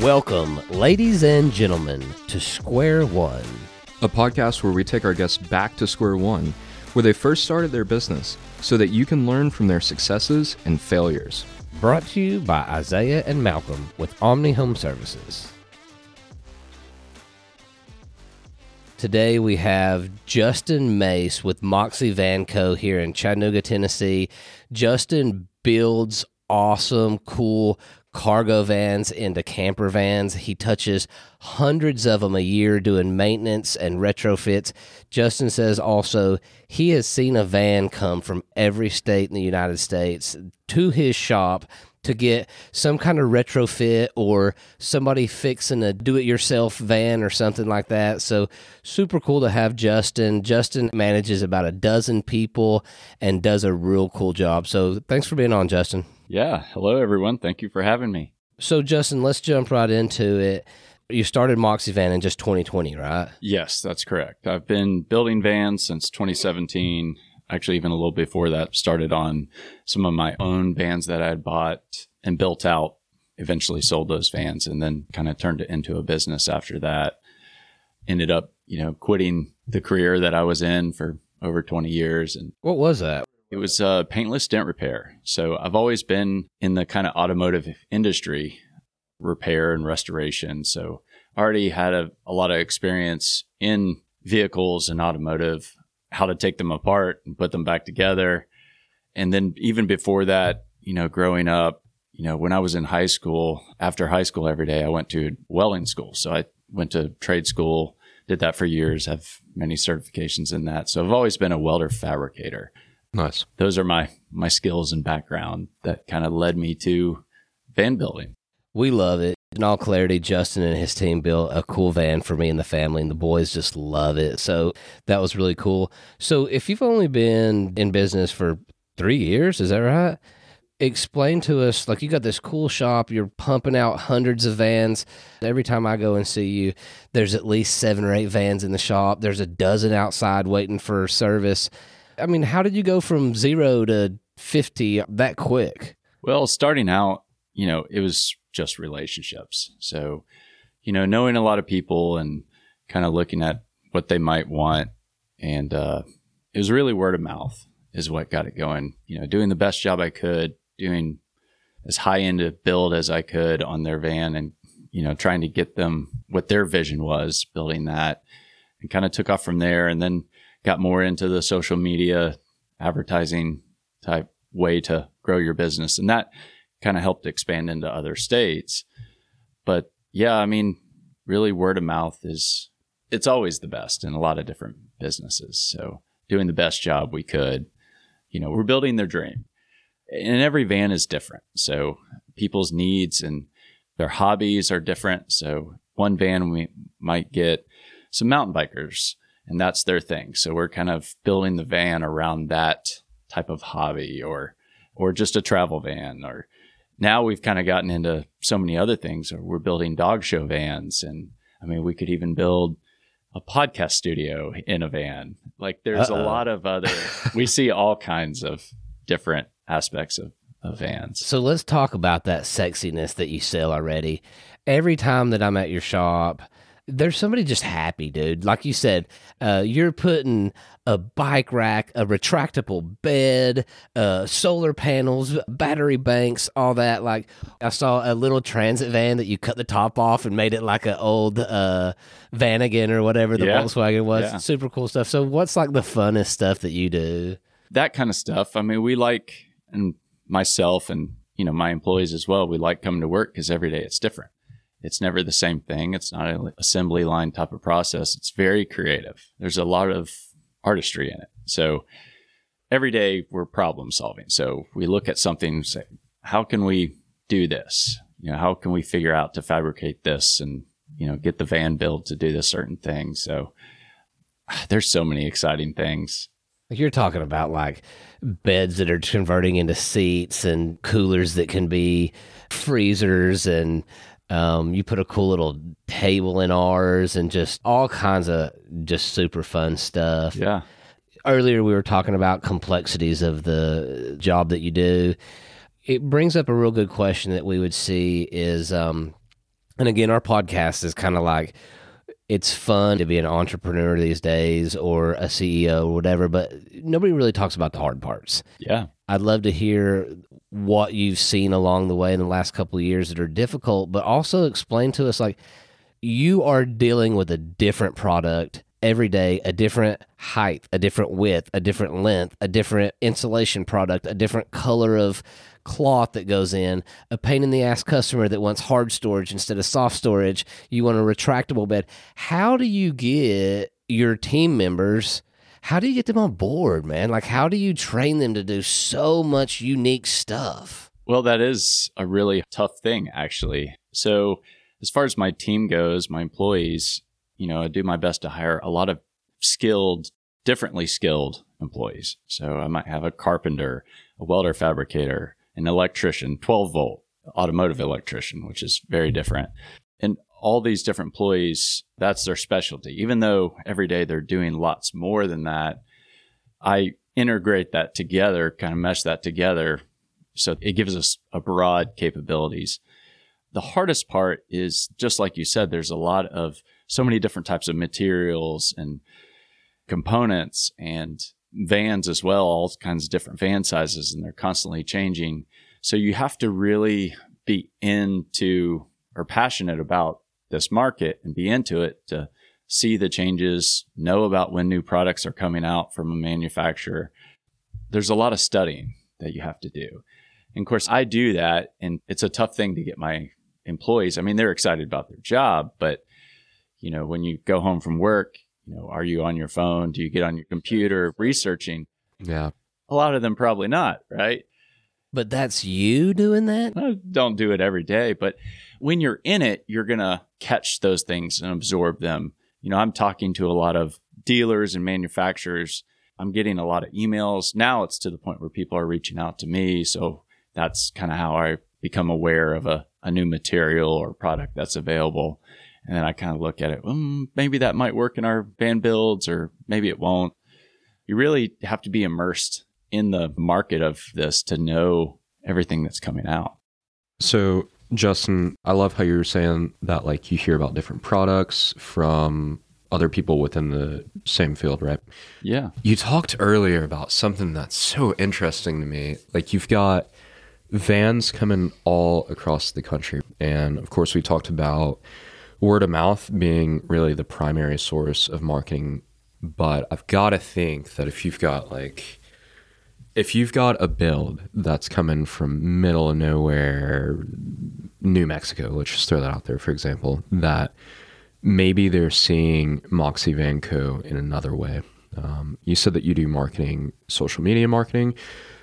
Welcome, ladies and gentlemen, to Square One. a podcast where we take our guests back to square one, where they first started their business, so that you can learn from their successes and failures. Brought to you by Isaiah and Malcolm with Omni Home Services. Today we have Justin Mace with Moxie Van Co. here in Chattanooga, Tennessee. Justin builds awesome, cool cargo vans into camper vans. He touches hundreds of them a year doing maintenance and retrofits. Justin says also he has seen a van come from every state in the United States to his shop to get some kind of retrofit or somebody fixing a do it yourself van or something like that. So, super cool to have Justin. Justin manages about a dozen people and does a real cool job. So, thanks for being on, Justin. Yeah. Hello, everyone. Thank you for having me. So, Justin, let's jump right into it. You started Moxie Van in just 2020, right? Yes, that's correct. I've been building vans since 2017. Actually, even a little before that, started on some of my own vans that I had bought and built out. Eventually sold those vans and then kind of turned it into a business after that. Ended up, you know, quitting the career that I was in for over 20 years and What was that? It was uh, paintless dent repair. So I've always been in the kind of automotive industry, repair and restoration. So I already had a, a lot of experience in vehicles and automotive, how to take them apart and put them back together. And then even before that, you know, growing up, you know, when I was in high school, after high school every day, I went to welding school. So I went to trade school, did that for years, have many certifications in that. So I've always been a welder fabricator Nice. those are my my skills and background that kind of led me to van building. We love it. In all clarity, Justin and his team built a cool van for me and the family, and the boys just love it. So that was really cool. So, if you've only been in business for three years, is that right? Explain to us like you got this cool shop, you're pumping out hundreds of vans. Every time I go and see you, there's at least seven or eight vans in the shop. There's a dozen outside waiting for service. I mean, how did you go from zero to 50 that quick? Well, starting out, you know, it was just relationships. So, you know, knowing a lot of people and kind of looking at what they might want. And uh, it was really word of mouth is what got it going. You know, doing the best job I could, doing as high end a build as I could on their van and, you know, trying to get them what their vision was, building that and kind of took off from there and then got more into the social media advertising type way to grow your business. And that kind of helped expand into other states. But yeah, I mean, really word of mouth is it's always the best in a lot of different businesses. So doing the best job we could, you know, we're building their dream. And every van is different. So people's needs and their hobbies are different. So one van we might get some mountain bikers and that's their thing. So we're kind of building the van around that type of hobby or or just a travel van or now we've kind of gotten into so many other things Or we're building dog show vans and i mean we could even build a podcast studio in a van like there's Uh-oh. a lot of other we see all kinds of different aspects of, of vans So let's talk about that sexiness that you sell already. Every time that I'm at your shop, there's somebody just happy, dude. Like you said, uh, you're putting a bike rack, a retractable bed, uh, solar panels, battery banks, all that. Like I saw a little transit van that you cut the top off and made it like an old uh, Vanagon or whatever the Yeah. Volkswagen was. Yeah. Super cool stuff. So what's like the funnest stuff that you do? that kind of stuff i mean we like and myself and you know my employees as well we like coming to work because every day it's different it's never the same thing. It's not an assembly line type of process. It's very creative. There's a lot of artistry in it. So every day we're problem solving. So we look at something and say how can we do this? You know how can we figure out to fabricate this and you know get the van built to do this certain thing? So ah, there's so many exciting things. You're talking about like beds that are converting into seats and coolers that can be freezers and um, you put a cool little table in ours and just all kinds of just super fun stuff. yeah Earlier we were talking about complexities of the job that you do. It brings up a real good question that we would see is um, And again, our podcast is kind of like it's fun to be an entrepreneur these days or a CEO or whatever, but nobody really talks about the hard parts. Yeah. I'd love to hear what you've seen along the way in the last couple of years that are difficult, but also explain to us like you are dealing with a different product every day, a different height, a different width, a different length, a different insulation product, a different color of cloth that goes in, a pain in the ass customer that wants hard storage instead of soft storage, you want a retractable bed. How do you get your team members? How do you get them on board, man? Like, how do you train them to do so much unique stuff? Well, that is a really tough thing, actually. So, as far as my team goes, my employees, you know, I do my best to hire a lot of skilled, differently skilled employees. So, I might have a carpenter, a welder fabricator, an electrician, 12 volt automotive electrician, which is very different. All these different employees, that's their specialty. Even though every day they're doing lots more than that, I integrate that together, kind of mesh that together. So it gives us a broad capabilities. The hardest part is just like you said, there's a lot of so many different types of materials and components and vans as well, all kinds of different van sizes, and they're constantly changing. So you have to really be into or passionate about this market and be into it to see the changes, know about when new products are coming out from a manufacturer. There's a lot of studying that you have to do. And of course, I do that, and it's a tough thing to get my employees. I mean, they're excited about their job, but you know, when you go home from work, you know, are you on your phone? Do you get on your computer researching? Yeah. A lot of them probably not, right? But that's you doing that? I don't do it every day, but when you're in it, you're going to catch those things and absorb them. You know, I'm talking to a lot of dealers and manufacturers. I'm getting a lot of emails. Now it's to the point where people are reaching out to me. So that's kind of how I become aware of a, a new material or product that's available. And then I kind of look at it, mm, maybe that might work in our van builds or maybe it won't. You really have to be immersed in the market of this to know everything that's coming out. So, Justin, I love how you were saying that like you hear about different products from other people within the same field, right? Yeah. You talked earlier about something that's so interesting to me. Like you've got vans coming all across the country. And of course, we talked about word of mouth being really the primary source of marketing. But I've got to think that if you've got like, if you've got a build that's coming from middle of nowhere, New Mexico, let's just throw that out there, for example, that maybe they're seeing Moxie Van Co. in another way. Um, you said that you do marketing, social media marketing.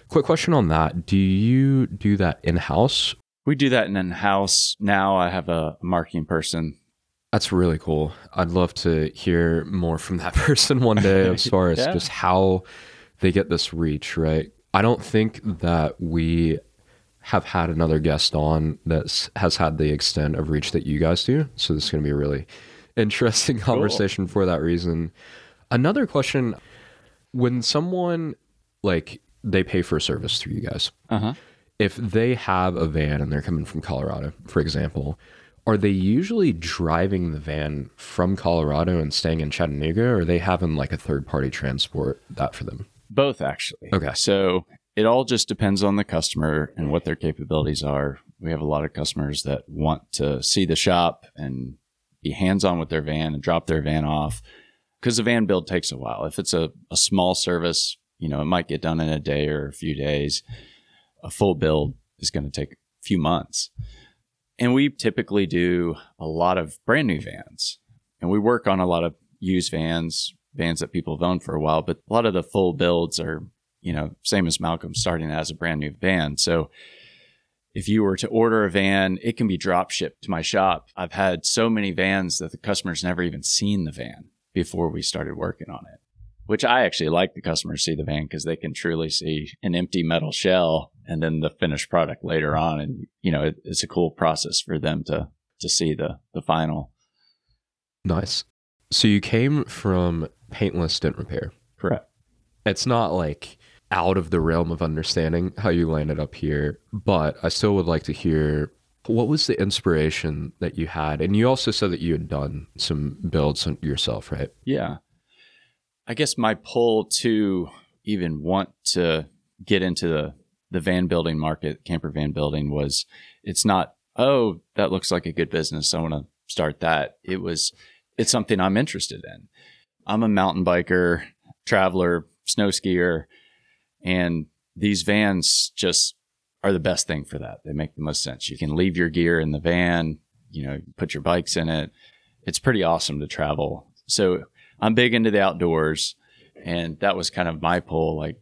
Quick question on that. Do you do that in house? We do that in house. Now I have a marketing person. That's really cool. I'd love to hear more from that person one day as far as Yeah. just how they get this reach, right? I don't think that we have had another guest on that has had the extent of reach that you guys do. So this is going to be a really interesting conversation for that reason. Another question when someone like they pay for a service through you guys, Uh huh. if they have a van and they're coming from Colorado, for example, are they usually driving the van from Colorado and staying in Chattanooga, or are they having like a third party transport that for them? Both actually. Okay. So it all just depends on the customer and what their capabilities are. We have a lot of customers that want to see the shop and be hands on with their van and drop their van off because the van build takes a while. If it's a, a small service, you know, it might get done in a day or a few days. A full build is going to take a few months. And we typically do a lot of brand new vans and we work on a lot of used vans, vans that people have owned for a while, but a lot of the full builds are, you know, same as Malcolm starting as a brand new van. So if you were to order a van, it can be drop shipped to my shop. I've had so many vans that the customer's never even seen the van before we started working on it, which I actually like the customers see the van because they can truly see an empty metal shell and then the finished product later on. And, you know, it, it's a cool process for them to, to see the, the final. Nice. So you came from paintless dent repair. Correct. It's not like out of the realm of understanding how you landed up here, but I still would like to hear What was the inspiration that you had? And you also said that you had done some builds yourself, right? Yeah. I guess my pull to even want to get into the, the van building market, camper van building, was it's not, oh, that looks like a good business. I want to start that. It was, it's something I'm interested in. I'm a mountain biker, traveler, snow skier, and these vans just are the best thing for that. They make the most sense. You can leave your gear in the van, you know, put your bikes in it. It's pretty awesome to travel. So I'm big into the outdoors and that was kind of my pull. Like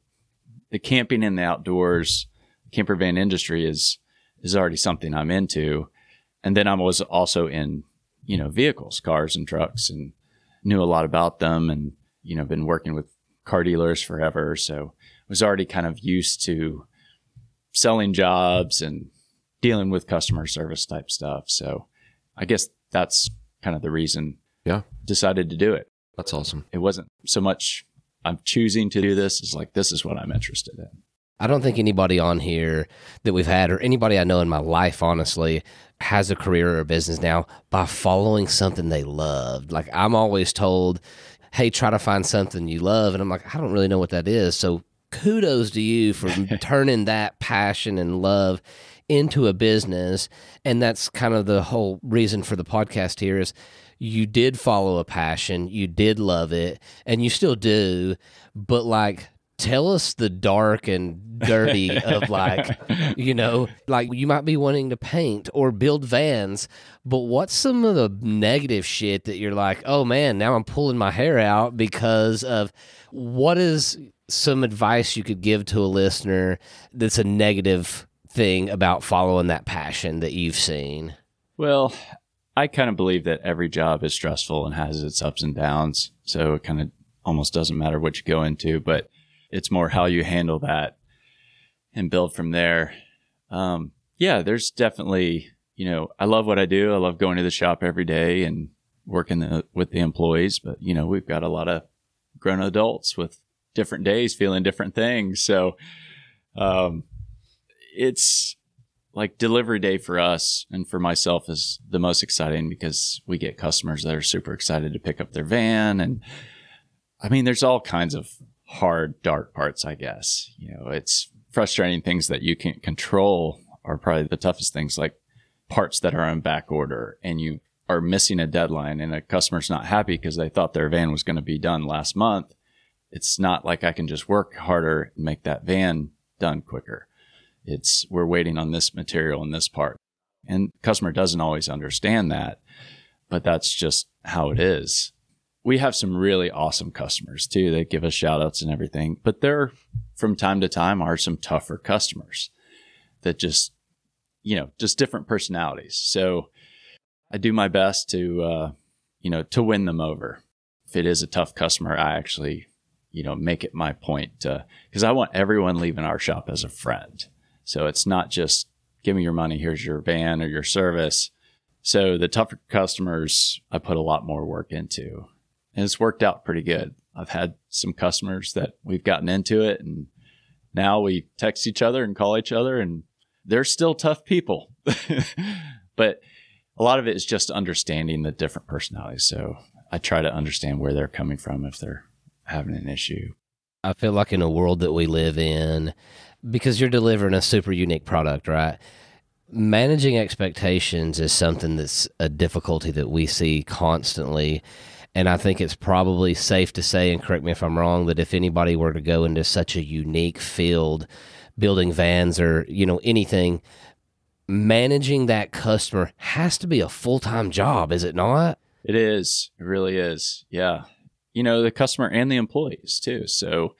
the camping in the outdoors, camper van industry is, is already something I'm into. And then I was also in, you know, vehicles, cars and trucks and knew a lot about them and, you know, been working with car dealers forever. So was already kind of used to selling jobs and dealing with customer service type stuff. So I guess that's kind of the reason yeah decided to do it. That's awesome. It wasn't so much I'm choosing to do this. It's like this is what I'm interested in. I don't think anybody on here that we've had or anybody I know in my life, honestly, has a career or a business now by following something they loved. Like I'm always told, hey, try to find something you love. And I'm like, I don't really know what that is. So kudos to you for turning that passion and love into a business. And that's kind of the whole reason for the podcast here is you did follow a passion, you did love it, and you still do, but like tell us the dark and dirty of like you know like you might be wanting to paint or build vans but what's some of the negative shit that you're like oh man now i'm pulling my hair out because of what is some advice you could give to a listener that's a negative thing about following that passion that you've seen? Well, I kind of believe that every job is stressful and has its ups and downs. So it kind of almost doesn't matter what you go into, but it's more how you handle that and build from there. Um, yeah, there's definitely, you know, I love what I do. I love going to the shop every day and working the, with the employees, but you know, we've got a lot of grown adults with different days feeling different things. So, um, it's like delivery day for us and for myself is the most exciting because we get customers that are super excited to pick up their van. And I mean, there's all kinds of hard, dark parts, I guess. You know, it's frustrating things that you can't control are probably the toughest things like parts that are on back order and you are missing a deadline and a customer's not happy because they thought their van was going to be done last month it's not like I can just work harder and make that van done quicker. It's we're waiting on this material and this part. And customer doesn't always understand that, but that's just how it is. We have some really awesome customers too. They give us shout outs and everything, but there from time to time are some tougher customers that just, you know, just different personalities. So I do my best to, uh, you know, to win them over. If it is a tough customer, I actually you know, make it my point to, because I want everyone leaving our shop as a friend. So it's not just give me your money, here's your van or your service. So the tougher customers, I put a lot more work into, and it's worked out pretty good. I've had some customers that we've gotten into it, and now we text each other and call each other, and they're still tough people. but a lot of it is just understanding the different personalities. So I try to understand where they're coming from if they're having an issue. I feel like in a world that we live in, because you're delivering a super unique product, right? Managing expectations is something that's a difficulty that we see constantly. And I think it's probably safe to say, and correct me if I'm wrong, that if anybody were to go into such a unique field, building vans or, you know, anything, managing that customer has to be a full time job, is it not? It is. It really is. Yeah you know, the customer and the employees too. So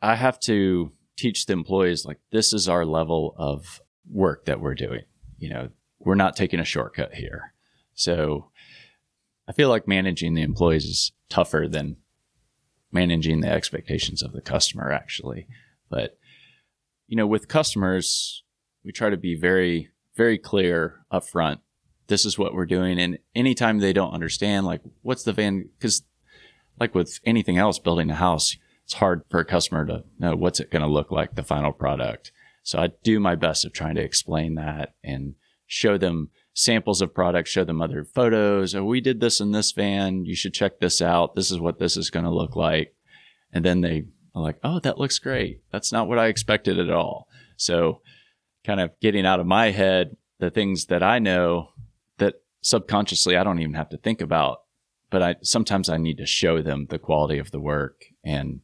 I have to teach the employees like this is our level of work that we're doing. You know, we're not taking a shortcut here. So I feel like managing the employees is tougher than managing the expectations of the customer actually. But you know, with customers, we try to be very very clear upfront. This is what we're doing and anytime they don't understand like what's the van cuz like with anything else building a house, it's hard for a customer to know what's it going to look like, the final product. So I do my best of trying to explain that and show them samples of products, show them other photos. Oh, we did this in this van. You should check this out. This is what this is going to look like. And then they are like, oh, that looks great. That's not what I expected at all. So, kind of getting out of my head the things that I know that subconsciously I don't even have to think about. But I sometimes I need to show them the quality of the work and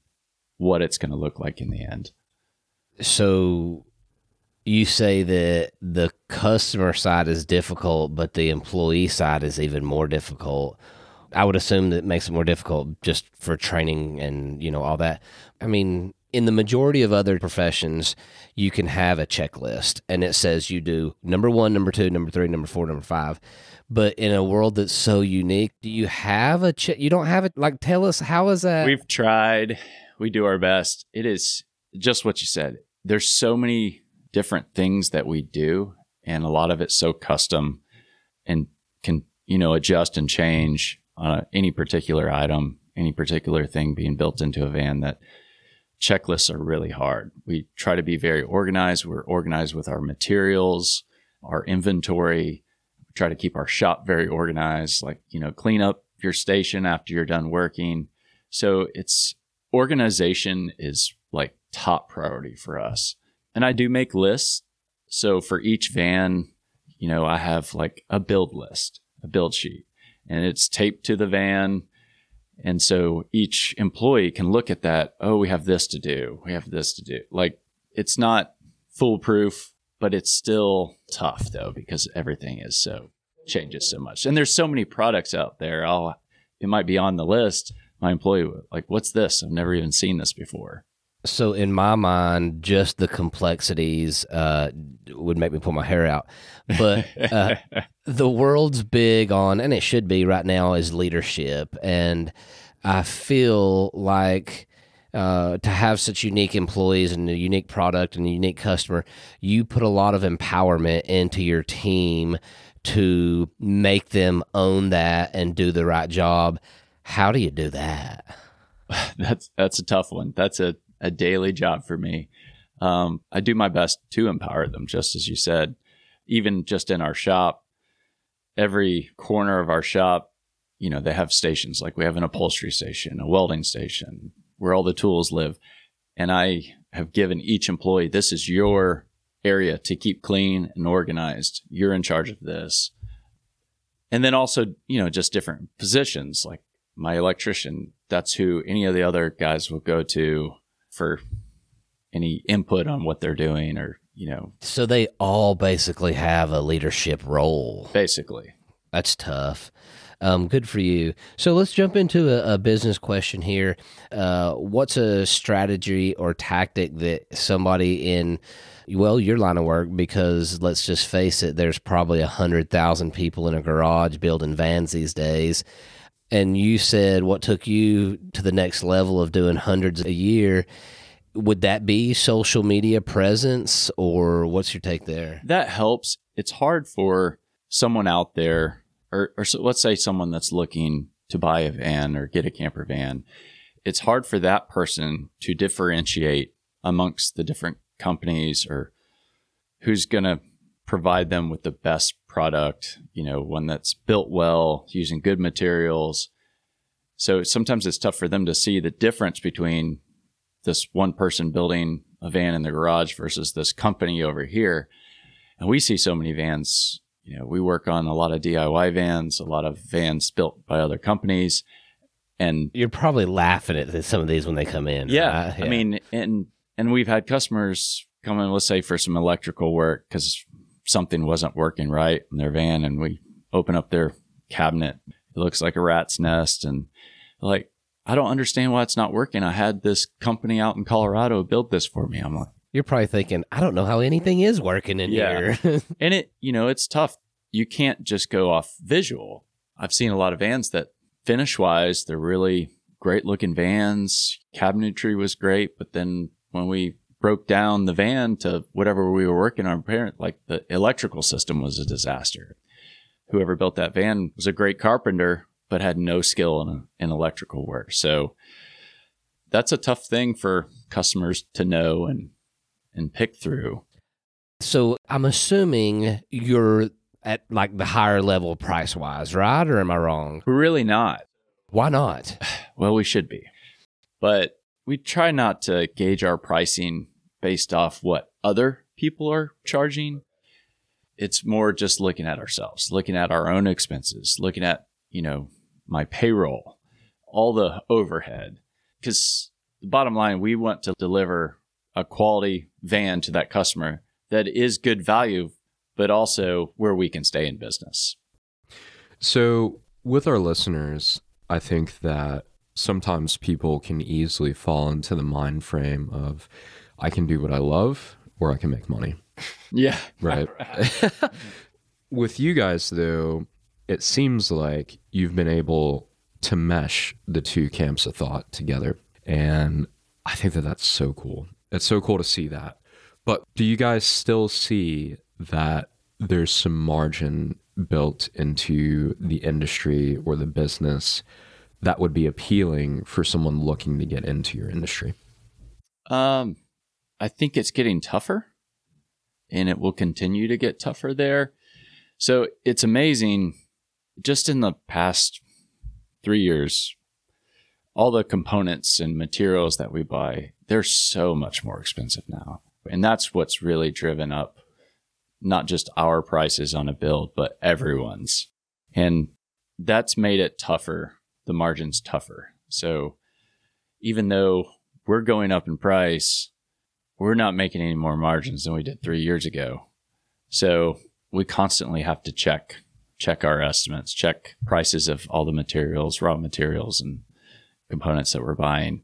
what it's going to look like in the end. So you say that the customer side is difficult, but the employee side is even more difficult. I would assume that makes it more difficult just for training and you know all that. I mean, in the majority of other professions, you can have a checklist and it says you do number one, number two, number three, number four, number five. But in a world that's so unique, do you have a check? You don't have it. Like, tell us how is that? We've tried. We do our best. It is just what you said. There's so many different things that we do, and a lot of it's so custom and can you know adjust and change on any particular item, any particular thing being built into a van that checklists are really hard. We try to be very organized. We're organized with our materials, our inventory. We try to keep our shop very organized, like, you know, clean up your station after you're done working. So it's organization is like top priority for us. And I do make lists. So for each van, you know, I have like a build list, a build sheet, and it's taped to the van and so each employee can look at that. Oh, we have this to do. We have this to do. Like it's not foolproof, but it's still tough though, because everything is so changes so much. And there's so many products out there. I'll, it might be on the list. My employee, like, what's this? I've never even seen this before. So in my mind, just the complexities uh, would make me pull my hair out. But uh, the world's big on, and it should be right now, is leadership, and I feel like uh, to have such unique employees and a unique product and a unique customer, you put a lot of empowerment into your team to make them own that and do the right job. How do you do that? that's that's a tough one. That's a a daily job for me. Um, I do my best to empower them, just as you said. Even just in our shop, every corner of our shop, you know, they have stations. Like we have an upholstery station, a welding station, where all the tools live. And I have given each employee, this is your area to keep clean and organized. You're in charge of this. And then also, you know, just different positions. Like my electrician, that's who any of the other guys will go to for any input on what they're doing or you know. So they all basically have a leadership role. Basically. That's tough. Um, good for you. So let's jump into a, a business question here. Uh, what's a strategy or tactic that somebody in well your line of work because let's just face it there's probably a hundred thousand people in a garage building vans these days and you said what took you to the next level of doing hundreds a year would that be social media presence or what's your take there? That helps. It's hard for someone out there or, or so, let's say someone that's looking to buy a van or get a camper van. It's hard for that person to differentiate amongst the different companies or who's going to provide them with the best product, you know, one that's built well, using good materials. So sometimes it's tough for them to see the difference between this one person building a van in the garage versus this company over here. And we see so many vans, you know, we work on a lot of DIY vans, a lot of vans built by other companies. And you're probably laughing at some of these when they come in. Yeah. Right? yeah. I mean, and, and we've had customers come in, let's say for some electrical work because something wasn't working right in their van and we open up their cabinet. It looks like a rat's nest and like, I don't understand why it's not working. I had this company out in Colorado build this for me. I'm like, you're probably thinking, I don't know how anything is working in yeah. here. and it, you know, it's tough. You can't just go off visual. I've seen a lot of vans that finish wise, they're really great looking vans. Cabinetry was great, but then when we broke down the van to whatever we were working on parent like the electrical system was a disaster whoever built that van was a great carpenter but had no skill in, in electrical work so that's a tough thing for customers to know and and pick through so i'm assuming you're at like the higher level price wise, right? Or am I wrong? We're really not. Why not? Well, we should be. But we try not to gauge our pricing based off what other people are charging. It's more just looking at ourselves, looking at our own expenses, looking at, you know, my payroll, all the overhead. Because the bottom line, we want to deliver a quality van to that customer that is good value, but also where we can stay in business. So, with our listeners, I think that sometimes people can easily fall into the mind frame of I can do what I love or I can make money. Yeah. Right. With you guys, though, it seems like you've been able to mesh the two camps of thought together. And I think that that's so cool. It's so cool to see that. But do you guys still see that there's some margin built into the industry or the business that would be appealing for someone looking to get into your industry? Um, I think it's getting tougher and it will continue to get tougher there. So it's amazing just in the past three years, all the components and materials that we buy, they're so much more expensive now. And that's what's really driven up not just our prices on a build, but everyone's. And that's made it tougher, the margins tougher. So even though we're going up in price, we're not making any more margins than we did three years ago. So we constantly have to check check our estimates, check prices of all the materials, raw materials and components that we're buying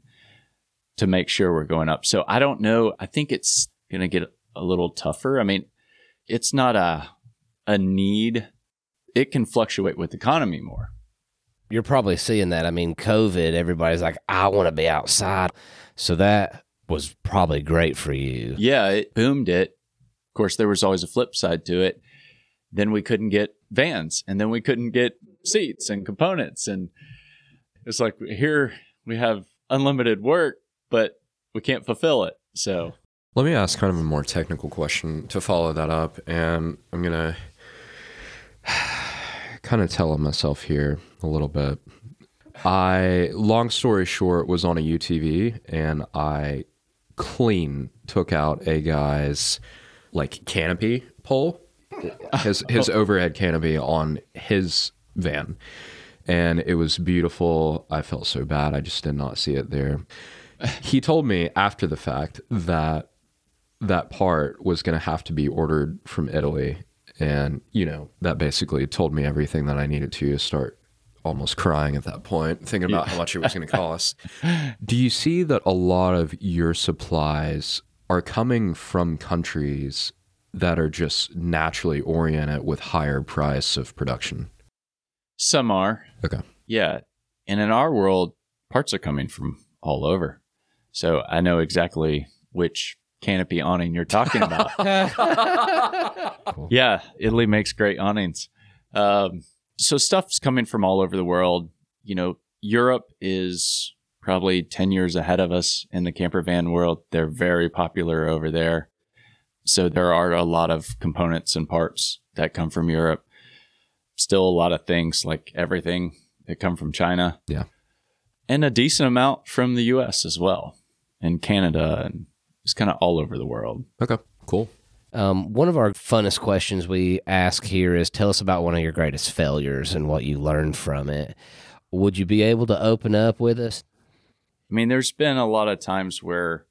to make sure we're going up. So I don't know. I think it's going to get a little tougher. I mean, it's not a a need. It can fluctuate with economy more. You're probably seeing that. I mean, COVID, everybody's like, I want to be outside. So that was probably great for you. Yeah, it boomed it. Of course, there was always a flip side to it. Then we couldn't get vans, and then we couldn't get seats and components. And it's like here we have unlimited work, but we can't fulfill it. So Let me ask kind of a more technical question to follow that up. And I'm going to kind of tell myself here a little bit. I, long story short, was on a UTV and I clean took out a guy's like canopy pole, his, his overhead canopy on his van. And it was beautiful. I felt so bad. I just did not see it there. He told me after the fact that that part was going to have to be ordered from Italy. And, you know, that basically told me everything that I needed to start almost crying at that point, thinking about how much it was going to cost. Do you see that a lot of your supplies are coming from countries that are just naturally oriented with higher price of production? some are. Okay. Yeah. And in our world, parts are coming from all over. So I know exactly which canopy awning you're talking about. Yeah, Italy makes great awnings. Um, so stuff's coming from all over the world. You know, Europe is probably 10 years ahead of us in the camper van world. They're very popular over there. So there are a lot of components and parts that come from Europe. Still a lot of things like everything that come from China. Yeah. And a decent amount from the US as well and Canada and it's kind of all over the world. Okay. Cool. Um, one of our funnest questions we ask here is tell us about one of your greatest failures and what you learned from it. Would you be able to open up with us? I mean, there's been a lot of times where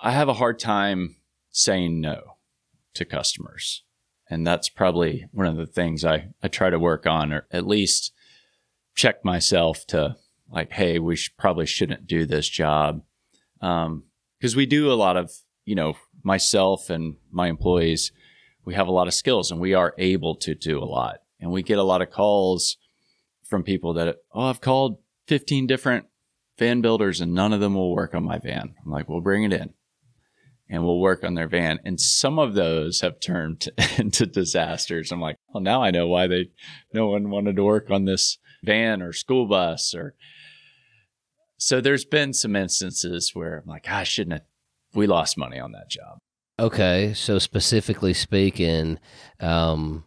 I have a hard time saying no to customers. And that's probably one of the things I, I try to work on, or at least check myself to like, hey, we probably shouldn't do this job. Um, cause we do a lot of, you know, myself and my employees, we have a lot of skills and we are able to do a lot. And we get a lot of calls from people that, oh, I've called 15 different van builders and none of them will work on my van. I'm like, we'll bring it in and we'll work on their van. And some of those have turned into disasters. I'm like, well, now I know why they, no one wanted to work on this van or school bus or. So there's been some instances where I'm like, ah, I shouldn't have, we lost money on that job. Okay, so specifically speaking, um,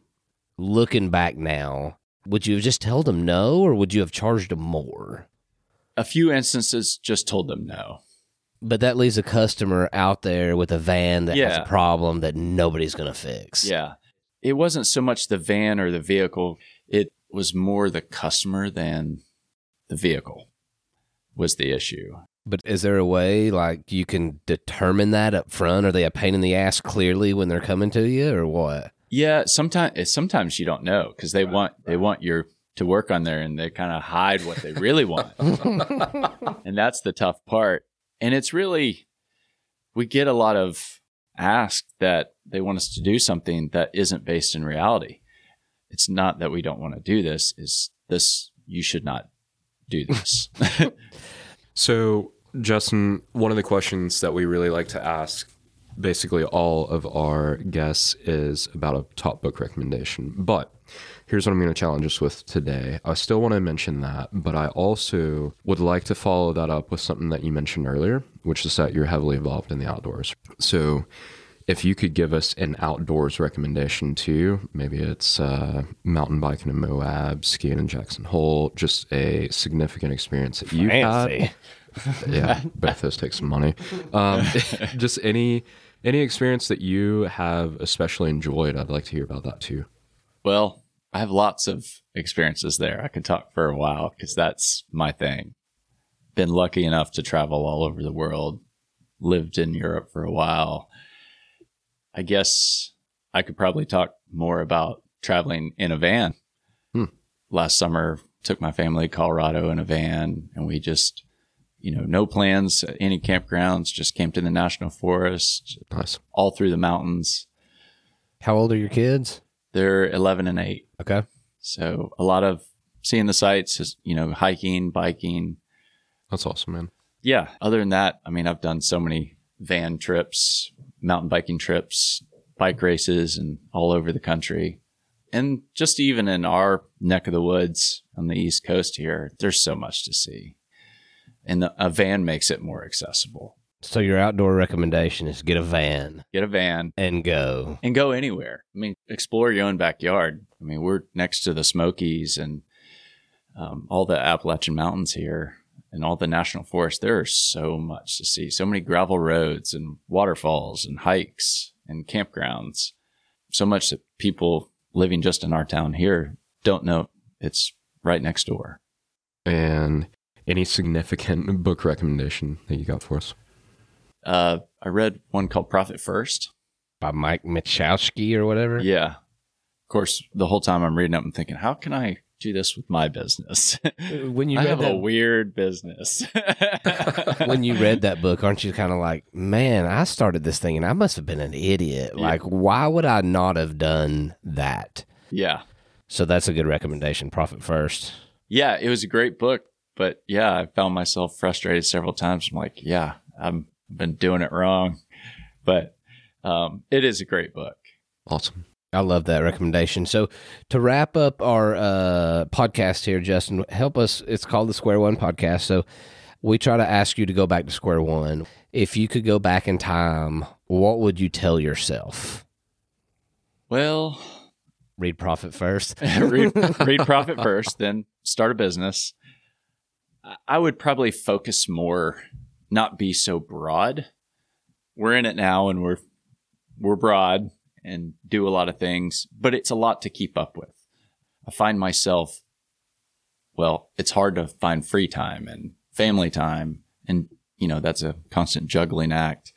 looking back now, would you have just told them no or would you have charged them more? A few instances just told them no. But that leaves a customer out there with a van that has a problem that nobody's going to fix. Yeah. It wasn't so much the van or the vehicle, it was more the customer than the vehicle was the issue. But is there a way like you can determine that up front? Are they a pain in the ass clearly when they're coming to you or what? Yeah, sometimes eh, sometimes you don't know because they want they want your to work on there and they kind of hide what they really want. and that's the tough part. And it's really we get a lot of ask that they want us to do something that isn't based in reality. It's not that we don't want to do this, is this you should not do this. So, Justin, one of the questions that we really like to ask basically all of our guests is about a top book recommendation. But here's what I'm going to challenge us with today. I still want to mention that, but I also would like to follow that up with something that you mentioned earlier, which is that you're heavily involved in the outdoors. So, if you could give us an outdoors recommendation too, maybe it's uh, mountain biking in Moab, skiing in Jackson Hole, just a significant experience that you've had. yeah, both those take some money. Um, just any any experience that you have especially enjoyed, I'd like to hear about that too. Well, I have lots of experiences there. I could talk for a while because that's my thing. Been lucky enough to travel all over the world, lived in Europe for a while. I guess I could probably talk more about traveling in a van. Hmm. Last summer, took my family to Colorado in a van, and we just, you know, no plans, any campgrounds, just came to the national forest, Nice. all through the mountains. How old are your kids? They're 11 and 8. Okay. So a lot of seeing the sights, you know, hiking, biking. That's awesome, man. Yeah. Other than that, I mean, I've done so many van trips, mountain biking trips, bike races, and all over the country. And just even in our neck of the woods on the East Coast here, there's so much to see. And the, a van makes it more accessible. So your outdoor recommendation is get a van Get a van and go. and go anywhere. I mean, explore your own backyard. I mean, we're next to the Smokies and um, all the Appalachian Mountains here and all the national forests. There is so much to see. So many gravel roads and waterfalls and hikes and campgrounds. So much that people living just in our town here don't know it's right next door. And any significant book recommendation that you got for us? Uh, I read one called Profit First. By Mike Michowski or whatever. Yeah. Of course, the whole time I'm reading up and thinking, how can I do this with my business? When you I read have a weird business. when you read that book, aren't you kind of like, man, I started this thing and I must have been an idiot. Yeah. Like, why would I not have done that? yeah. So that's a good recommendation. Profit first. Yeah. It was a great book. But yeah, I found myself frustrated several times. I'm like, yeah, I'm, I've been doing it wrong. But um, it is a great book. Awesome. I love that recommendation. So to wrap up our uh, podcast here, Justin, help us. It's called the Square One Podcast. So we try to ask you to go back to square one. If you could go back in time, what would you tell yourself? Well, Read Profit first. read, read profit first, then start a business. I- would probably focus more, not be so broad. We're in it now, and we're we're broad and do a lot of things, but it's a lot to keep up with. I find myself, well, it's hard to find free time and family time, and you know that's a constant juggling act.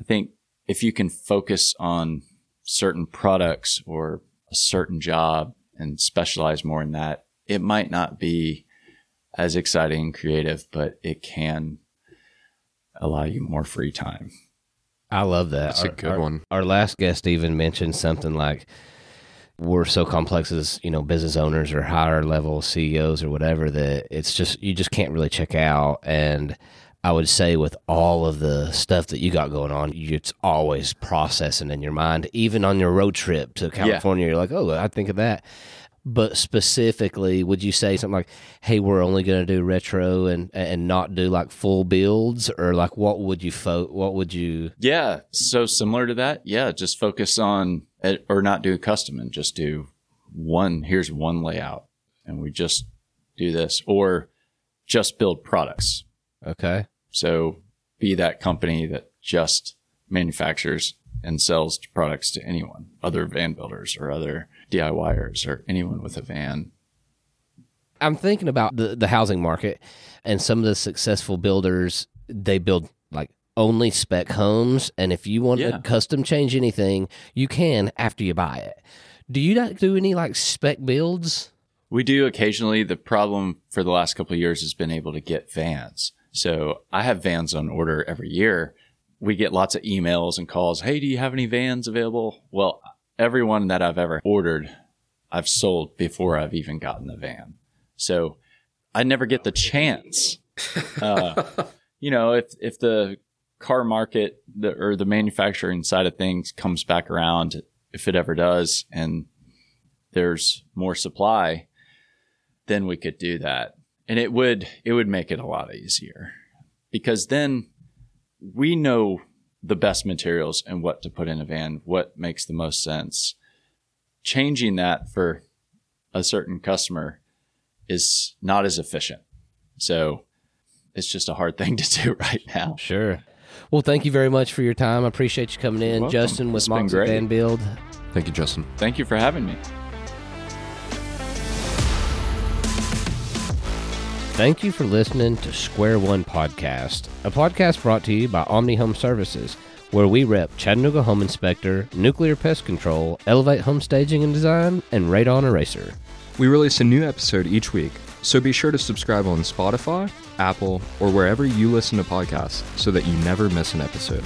I think if you can focus on certain products or a certain job and specialize more in that, it might not be as exciting and creative, but it can allow you more free time. I love that. That's a good our- one. Our last guest even mentioned something like we're so complex as you know business owners or higher level CEOs or whatever that it's just you just can't really check out. And I would say with all of the stuff that you got going on, you- it's always processing in your mind. Even on your road trip to California, you're like, oh, I think of that. But specifically, would you say something like, "Hey, we're only going to do retro and and not do like full builds," or like what would you fo- What would you? Yeah. So similar to that. Yeah. Just focus on eh, or not do custom and just do one. Here's one layout, and we just do this, or just build products. Okay. So be that company that just manufactures and sells products to anyone, other van builders or other DIYers or anyone with a van. I'm thinking about the, the housing market and some of the successful builders, they build like only spec homes. And if you want Yeah. to custom change anything, you can after you buy it. Do you not do any like spec builds? We do occasionally. The problem for the last couple of years has been able to get vans. So I have vans on order every year. We get lots of emails and calls. Hey, do you have any vans available? Well, everyone that I've ever ordered, I've sold before I've even gotten the van. So I never get the chance. Uh, you know, if if the car market the, or the manufacturing side of things comes back around, if it ever does, and there's more supply, then we could do that. And it would it would make it a lot easier. Because then we know the best materials and what to put in a van, what makes the most sense. Changing that for a certain customer is not as efficient. So it's just a hard thing to do right now. Sure. Well, thank you very much for your time. I appreciate you coming in. Justin, with It's Moxie great. Van Build. Thank you, Justin. Thank you for having me. Thank you for listening to Square One Podcast, a podcast brought to you by Omni Home Services, where we rep Chattanooga Home Inspector, Nuclear Pest Control, Elevate Home Staging and Design, and Radon Eraser. We release a new episode each week, so be sure to subscribe on Spotify, Apple, or wherever you listen to podcasts so that you never miss an episode.